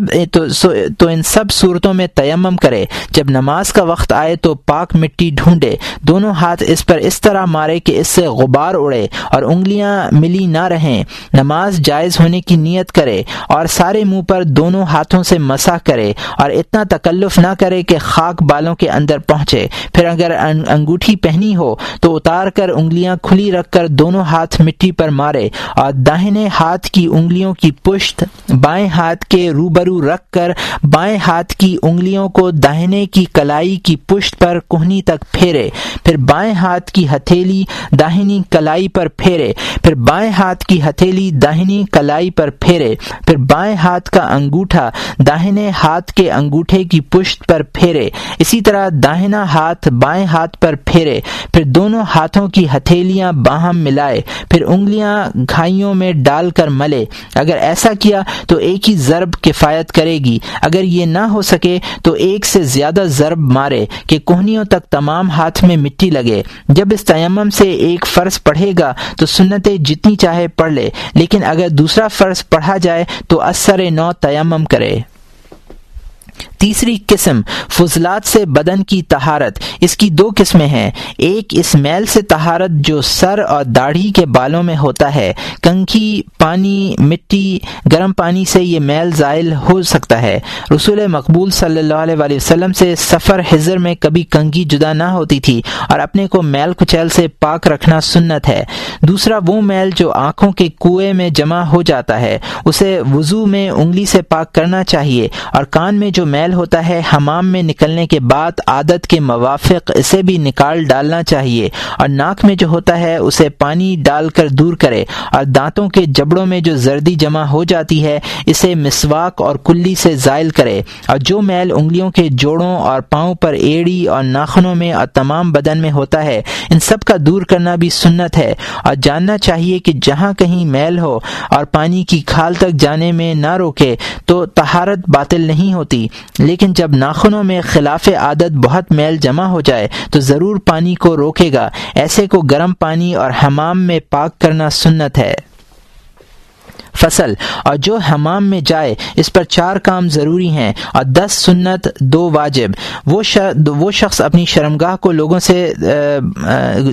تو ان سب صورتوں میں تیمم کرے۔ جب نماز کا وقت آئے تو پاک مٹی ڈھونڈے۔ دونوں ہاتھ اس پر اس طرح مارے کہ اس سے غبار اڑے۔ اور انگلیاں ملی نہ رہیں۔ نماز جائز ہونے کی نیت کرے اور سارے منہ پر دونوں ہاتھوں سے مسا کرے اور اتنا تکلف نہ کرے کہ خاک بالوں کے اندر پہنچے۔ پھر اگر انگوٹھی پہنی ہو تو اتار کر انگلیاں کھلی رکھ کر دونوں ہاتھ مٹی پر مارے اور داہنے ہاتھ کی انگلیوں کی پشت بائیں ہاتھ کے روبرو رکھ کر بائیں ہاتھ کی انگلیوں کو داہنے کی کلائی کی پشت پر کوہنی تک پھیرے۔ پھر بائیں ہاتھ کی ہتھیلی داہنی کلائی پر پھیرے۔ پھر بائیں ہاتھ کی ہتھیلی داہنی کلائی پر پھیرے۔ پھر بائیں ہاتھ کا انگوٹھا داہنے ہاتھ کے انگوٹھے کی پشت پر پھیرے۔ اسی طرح داہنا ہاتھ بائیں ہاتھ پر پھیرے۔ پھر دونوں ہاتھوں کی ہتھیلیاں باہم ملائے۔ پھر انگلیاں گھائیوں میں ڈال کر ملے۔ اگر ایسا کیا تو ایک ہی ضرب کفایت کرے گی۔ اگر یہ نہ ہو سکے تو ایک سے زیادہ ضرب مارے کہ کوہنیوں تک تمام ہاتھ میں مٹی لگے۔ جب اس تیمم سے ایک فرض پڑھے گا تو سنتیں جتنی چاہے پڑھ لے، لیکن اگر دوسرا فرض پڑھا جائے تو اثر نو تیمم کرے۔ تیسری قسم فضلات سے بدن کی تہارت اس کی دو قسمیں ہیں۔ ایک اس میل سے تہارت جو سر اور داڑھی کے بالوں میں ہوتا ہے۔ کنکھی، پانی، مٹی، گرم پانی سے یہ میل زائل ہو سکتا ہے۔ رسول مقبول صلی اللہ علیہ وآلہ وسلم سے سفر حضر میں کبھی کنگھی جدا نہ ہوتی تھی اور اپنے کو میل کچیل سے پاک رکھنا سنت ہے۔ دوسرا وہ میل جو آنکھوں کے کنویں میں جمع ہو جاتا ہے۔ اسے وضو میں انگلی سے پاک کرنا چاہیے اور کان میں جو میل ہوتا ہے، حمام میں نکلنے کے بعد عادت کے موافق اسے بھی نکال ڈالنا چاہیے اور ناک میں جو ہوتا ہے، اسے پانی ڈال کر دور کرے اور دانتوں کے جبڑوں میں جو زردی جمع ہو جاتی ہے، اسے مسواک اور کلی سے زائل کرے اور جو میل انگلیوں کے جوڑوں اور پاؤں پر ایڑی اور ناخنوں میں اور تمام بدن میں ہوتا ہے، ان سب کا دور کرنا بھی سنت ہے اور جاننا چاہیے کہ جہاں کہیں میل ہو اور پانی کی کھال تک جانے میں نہ روکے تو تہارت باطل نہیں ہوتی۔ لیکن جب ناخنوں میں خلاف عادت بہت میل جمع ہو جائے تو ضرور پانی کو روکے گا۔ ایسے کو گرم پانی اور حمام میں پاک کرنا سنت ہے۔ فصل۔ اور جو حمام میں جائے، اس پر چار کام ضروری ہیں۔ اور دس سنت، دو واجب۔ وہ وہ شخص اپنی شرمگاہ کو لوگوں سے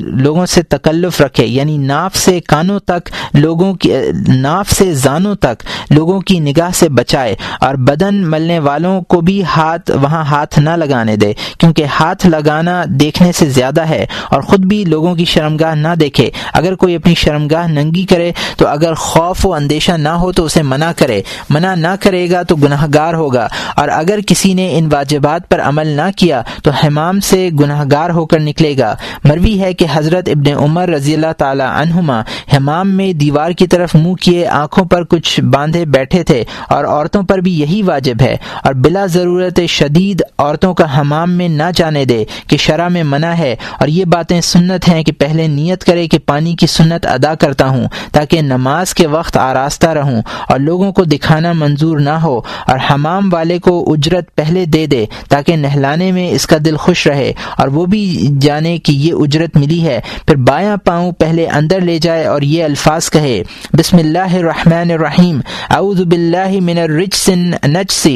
لوگوں سے تکلف رکھے۔ یعنی ناف سے کانوں تک لوگوں کی، ناف سے زانوں تک لوگوں کی نگاہ سے بچائے۔ اور بدن ملنے والوں کو بھی ہاتھ، وہاں ہاتھ نہ لگانے دے۔ کیونکہ ہاتھ لگانا دیکھنے سے زیادہ ہے۔ اور خود بھی لوگوں کی شرمگاہ نہ دیکھے۔ اگر کوئی اپنی شرمگاہ ننگی کرے، تو اگر خوف و اندیشہ نہ ہو تو اسے منع کرے۔ منع نہ کرے گا تو گناہ گار ہوگا۔ اور اگر کسی نے ان واجبات پر عمل نہ کیا تو حمام سے گناہ گار ہو کر نکلے گا۔ مروی ہے کہ حضرت ابن عمر رضی اللہ تعالی عنہما حمام میں دیوار کی طرف منہ کیے آنکھوں پر کچھ باندھے بیٹھے تھے اور عورتوں پر بھی یہی واجب ہے۔ اور بلا ضرورت شدید عورتوں کا حمام میں نہ جانے دے کہ شرح میں منع ہے۔ اور یہ باتیں سنت ہیں کہ پہلے نیت کرے کہ پانی کی سنت ادا کرتا ہوں تاکہ نماز کے وقت آراستہ رہوں اور لوگوں کو دکھانا منظور نہ ہو اور حمام والے کو اجرت پہلے دے دے تاکہ نہلانے میں اس کا دل خوش رہے اور وہ بھی جانے کہ یہ اجرت ملی ہے۔ پھر بایاں پاؤں پہلے اندر لے جائے اور یہ الفاظ کہے، بسم اللہ الرحمن الرحیم، اعوذ باللہ من الرجس نجس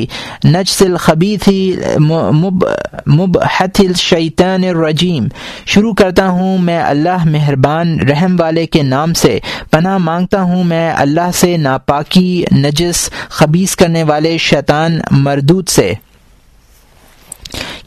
نجس الخبیث مبحث الشیطان الرجیم۔ شروع کرتا ہوں میں اللہ مہربان رحم والے کے نام سے، پناہ مانگتا ہوں میں اللہ سے ناپاکی نجس خبیص کرنے والے شیطان مردود سے۔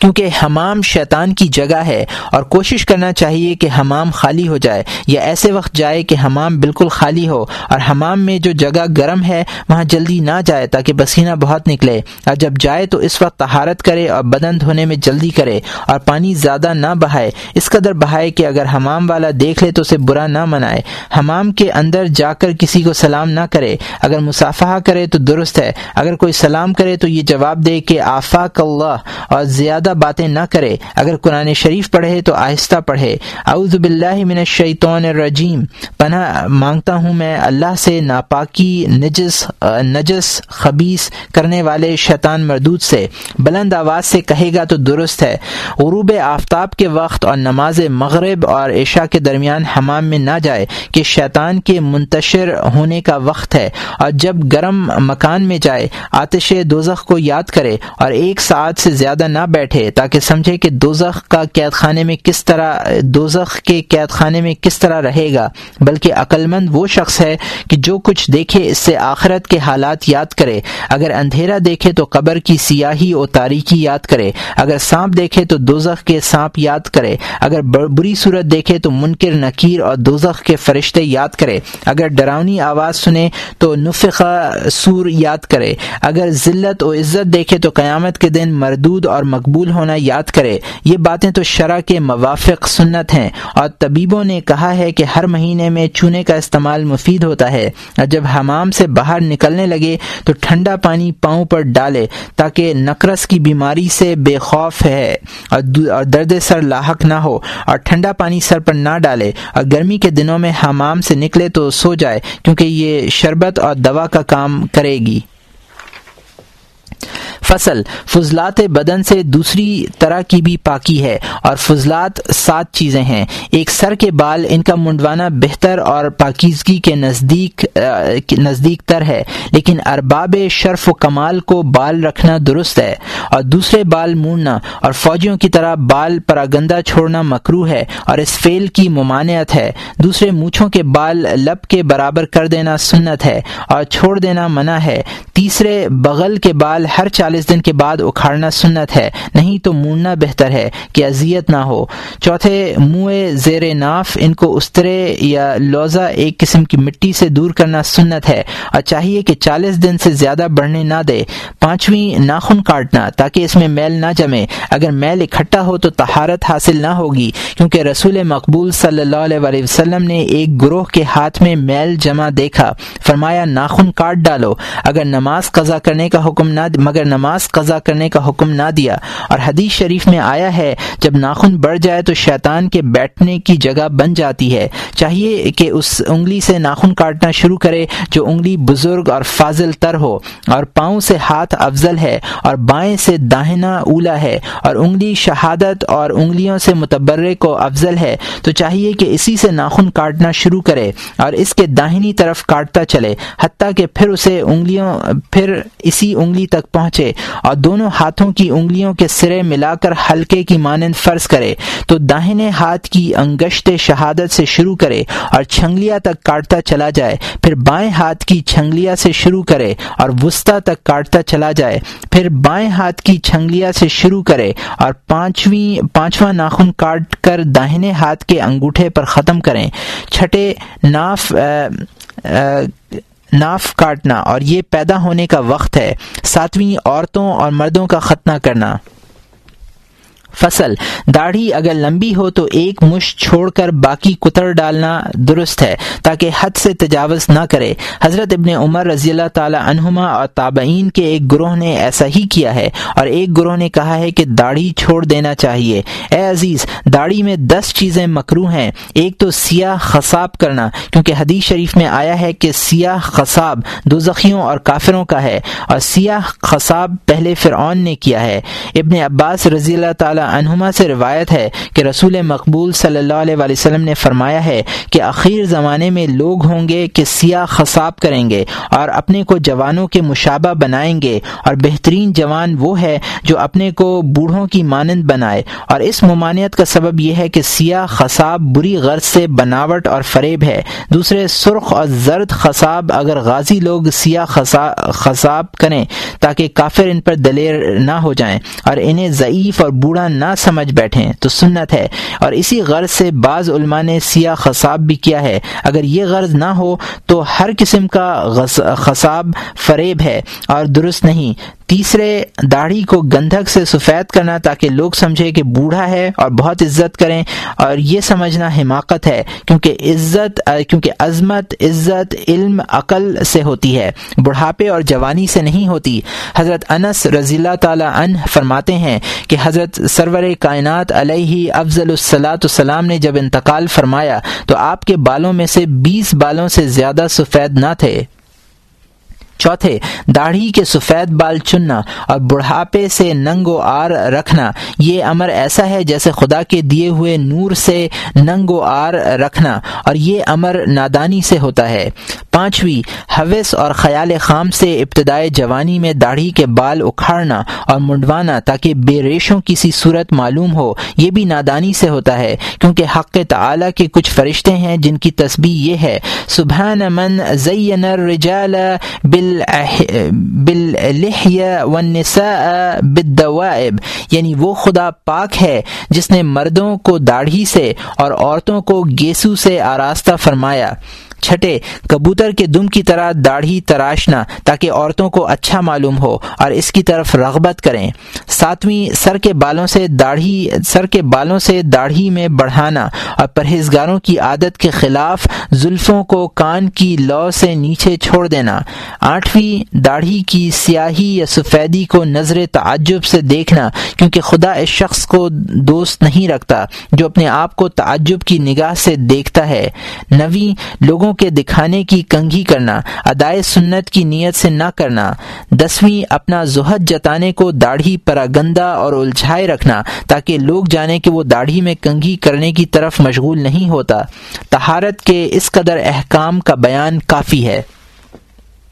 کیونکہ حمام شیطان کی جگہ ہے اور کوشش کرنا چاہیے کہ حمام خالی ہو جائے یا ایسے وقت جائے کہ حمام بالکل خالی ہو اور حمام میں جو جگہ گرم ہے وہاں جلدی نہ جائے تاکہ پسینہ بہت نکلے اور جب جائے تو اس وقت تہارت کرے اور بدن دھونے میں جلدی کرے اور پانی زیادہ نہ بہائے اس قدر بہائے کہ اگر حمام والا دیکھ لے تو اسے برا نہ منائے حمام کے اندر جا کر کسی کو سلام نہ کرے اگر مسافہ کرے تو درست ہے اگر کوئی سلام کرے تو یہ جواب دے کہ آفاق اللہ اور زیادہ باتیں نہ کرے۔ اگر قرآن شریف پڑھے تو آہستہ پڑھے۔ اعوذ باللہ من الشیطان الرجیم۔ پناہ مانگتا ہوں میں اللہ سے ناپاکی، نجس نجس خبیص کرنے والے شیطان مردود سے۔ بلند آواز سے کہے گا تو درست ہے۔ غروب آفتاب کے وقت اور نماز مغرب اور عشاء کے درمیان حمام میں نہ جائے کہ شیطان کے منتشر ہونے کا وقت ہے۔ اور جب گرم مکان میں جائے، آتش دوزخ کو یاد کرے اور ایک ساتھ سے زیادہ نہ بیٹھے تاکہ سمجھے کہ دوزخ کا قید خانے میں کس طرح، دوزخ کے قید خانے میں کس طرح رہے گا، بلکہ عقل مند وہ شخص ہے کہ جو کچھ دیکھے اس سے آخرت کے حالات یاد کرے۔ اگر اندھیرا دیکھے تو قبر کی سیاہی اور تاریخی یاد کرے۔ اگر سانپ دیکھے تو دوزخ کے سانپ یاد کرے۔ اگر بری صورت دیکھے تو منکر، نکیر اور دوزخ کے فرشتے یاد کرے۔ اگر ڈراؤنی آواز سنے تو نفقہ سور یاد کرے۔ اگر ذلت و عزت دیکھے تو قیامت کے دن مردود اور مقبول ہونا یاد کرے۔ یہ باتیں تو شرح کے موافق سنت ہیں۔ اور طبیبوں نے کہا ہے کہ ہر مہینے میں چونے کا استعمال مفید ہوتا ہے۔ اور جب حمام سے باہر نکلنے لگے تو ٹھنڈا پانی پاؤں پر ڈالے تاکہ نقرس کی بیماری سے بے خوف ہے۔ اور درد سر لاحق نہ ہو۔ اور ٹھنڈا پانی سر پر نہ ڈالے۔ اور گرمی کے دنوں میں حمام سے نکلے تو سو جائے، کیونکہ یہ شربت اور دوا کا کام کرے گی۔ فصل فضلات بدن سے دوسری طرح کی بھی پاکی ہے اور فضلات سات چیزیں ہیں۔ ایک سر کے بال، ان کا منڈوانا بہتر اور پاکیزگی کے نزدیک نزدیک تر ہے، لیکن ارباب شرف و کمال کو بال رکھنا درست ہے اور دوسرے بال موننا اور فوجیوں کی طرح بال پراگندہ چھوڑنا مکرو ہے اور اس فیل کی ممانعت ہے۔ دوسرے مونچھوں کے بال لب کے برابر کر دینا سنت ہے اور چھوڑ دینا منع ہے۔ تیسرے، بغل کے بال ہر چالیس دن کے بعد اکھاڑنا سنت ہے۔ نہیں تو موننا بہتر ہے کہ اذیت نہ ہو۔ چوتھے، منہ زیر ناف، ان کو استرے یا لوزہ ایک قسم کی مٹی سے دور کرنا سنت ہے۔ اور چاہیے کہ چالیس دن سے زیادہ بڑھنے نہ دے۔ پانچویں، ناخن کاٹنا، تاکہ اس میں میل نہ جمے۔ اگر میل اکٹھا ہو تو تہارت حاصل نہ ہوگی، کیونکہ رسول مقبول صلی اللہ علیہ وسلم نے ایک گروہ کے ہاتھ میں میل جمع دیکھا۔ فرمایا، ناخن کاٹ ڈالو۔ اگر نماز قضا کرنے کا حکم نہ، مگر نماز قضا کرنے کا حکم نہ دیا۔ اور حدیث شریف میں آیا ہے، جب ناخن بڑھ جائے تو شیطان کے بیٹھنے کی جگہ بن جاتی ہے۔ چاہیے کہ اس انگلی سے ناخن کاٹنا شروع کرے جو انگلی بزرگ اور فاضل تر ہو۔ اور پاؤں سے ہاتھ افضل ہے اور بائیں سے داہنا اولا ہے۔ اور انگلی شہادت اور انگلیوں سے متبرے کو افضل ہے۔ تو چاہیے کہ اسی سے ناخن کاٹنا شروع کرے اور اس کے داہنی طرف کاٹتا چلے، حتیٰ کہ پھر اسے انگلیوں، پھر اسی انگلی تک پہنچے۔ اور دونوں ہاتھوں کی انگلیوں کے سرے ملا کر ہلکے کی مانند فرض کرے تو داہنے ہاتھ کی انگشت شہادت سے شروع کرے اور چھنگلیا تک کاٹتا چلا جائے پھر بائیں ہاتھ کی چھنگلیا سے شروع کرے اور وسطی تک کاٹتا چلا جائے پھر بائیں ہاتھ کی چھنگلیا سے شروع کرے اور پانچویں پانچواں ناخن کاٹ کر داہنے ہاتھ کے انگوٹھے پر ختم کریں۔ چھٹے ناف آ, آ, ناف کاٹنا اور یہ پیدا ہونے کا وقت ہے۔ ساتویں عورتوں اور مردوں کا ختنہ کرنا۔ فصل۔ داڑھی اگر لمبی ہو تو ایک مش چھوڑ کر باقی کتر ڈالنا درست ہے تاکہ حد سے تجاوز نہ کرے۔ حضرت ابن عمر رضی اللہ تعالی عنہما اور تابعین کے ایک گروہ نے ایسا ہی کیا ہے اور ایک گروہ نے کہا ہے کہ داڑھی چھوڑ دینا چاہیے۔ اے عزیز، داڑھی میں دس چیزیں مکرو ہیں۔ ایک تو سیاہ خصاب کرنا، کیونکہ حدیث شریف میں آیا ہے کہ سیاہ خصاب دو زخیوں اور کافروں کا ہے اور سیاہ خصاب پہلے فرعون نے کیا ہے۔ ابن عباس رضی اللہ تعالی عنہما سے روایت ہے کہ رسول مقبول صلی اللہ علیہ وسلم نے فرمایا ہے کہ اخیر زمانے میں لوگ ہوں گے کہ سیاہ خصاب کریں گے اور اپنے کو جوانوں کے مشابہ بنائیں گے اور بہترین جوان وہ ہے جو اپنے کو بوڑھوں کی مانند بنائے اور اس ممانعت کا سبب یہ ہے کہ سیاہ خصاب بری غرض سے بناوٹ اور فریب ہے۔ دوسرے، سرخ اور زرد خصاب اگر غازی لوگ سیاہ خصاب کریں تاکہ کافر ان پر دلیر نہ ہو جائیں اور انہیں ضعیف اور بوڑھا نہ سمجھ بیٹھیں تو سنت ہے۔ اور اسی غرض سے بعض علماء نے سیاہ خصاب بھی کیا ہے۔ اگر یہ غرض نہ ہو تو ہر قسم کا خصاب فریب ہے اور درست نہیں۔ تیسرے داڑھی کو گندھک سے سفید کرنا تاکہ لوگ سمجھے کہ بوڑھا ہے اور بہت عزت کریں اور یہ سمجھنا حماقت ہے کیونکہ عزت کیونکہ عظمت، عزت، علم، عقل سے ہوتی ہے۔ بڑھاپے اور جوانی سے نہیں ہوتی۔ حضرت انس رضی اللہ تعالی عنہ فرماتے ہیں کہ حضرت سرور کائنات علیہ افضل الصلاۃ السلام نے جب انتقال فرمایا تو آپ کے بالوں میں سے بیس بالوں سے زیادہ سفید نہ تھے۔ چوتھے، داڑھی کے سفید بال چننا اور بڑھاپے سے ننگ و آر رکھنا۔ یہ امر ایسا ہے جیسے خدا کے دیے ہوئے نور سے ننگ و آر رکھنا، اور یہ امر نادانی سے ہوتا ہے۔ پانچویں، حوث اور خیال خام سے ابتدائے جوانی میں داڑھی کے بال اکھاڑنا اور منڈوانا تاکہ بے ریشوں کسی صورت معلوم ہو، یہ بھی نادانی سے ہوتا ہے، کیونکہ حق تعالی کے کچھ فرشتے ہیں جن کی تسبیح یہ ہے، سبحان من زین الرجال بال والنساء بالدوائب یعنی وہ خدا پاک ہے جس نے مردوں کو داڑھی سے اور عورتوں کو گیسو سے آراستہ فرمایا۔ چھٹے، کبوتر کے دم کی طرح داڑھی تراشنا تاکہ عورتوں کو اچھا معلوم ہو اور اس کی طرف رغبت کریں۔ ساتویں، سر کے بالوں سے داڑھی، سر کے بالوں سے داڑھی میں بڑھانا اور پرہیزگاروں کی عادت کے خلاف زلفوں کو کان کی لو سے نیچے چھوڑ دینا۔ آٹھویں، داڑھی کی سیاہی یا سفیدی کو نظر تعجب سے دیکھنا، کیونکہ خدا اس شخص کو دوست نہیں رکھتا جو اپنے آپ کو تعجب کی نگاہ سے دیکھتا ہے۔ نویں، لوگوں کے دکھانے کی کنگھی کرنا، ادائے سنت کی نیت سے نہ کرنا، دسویں اپنا زہد جتانے کو داڑھی پراگندہ اور الجھائے رکھنا، تاکہ لوگ جانے کہ وہ داڑھی میں کنگھی کرنے کی طرف مشغول نہیں ہوتا۔ تہارت کے اس قدر احکام کا بیان کافی ہے۔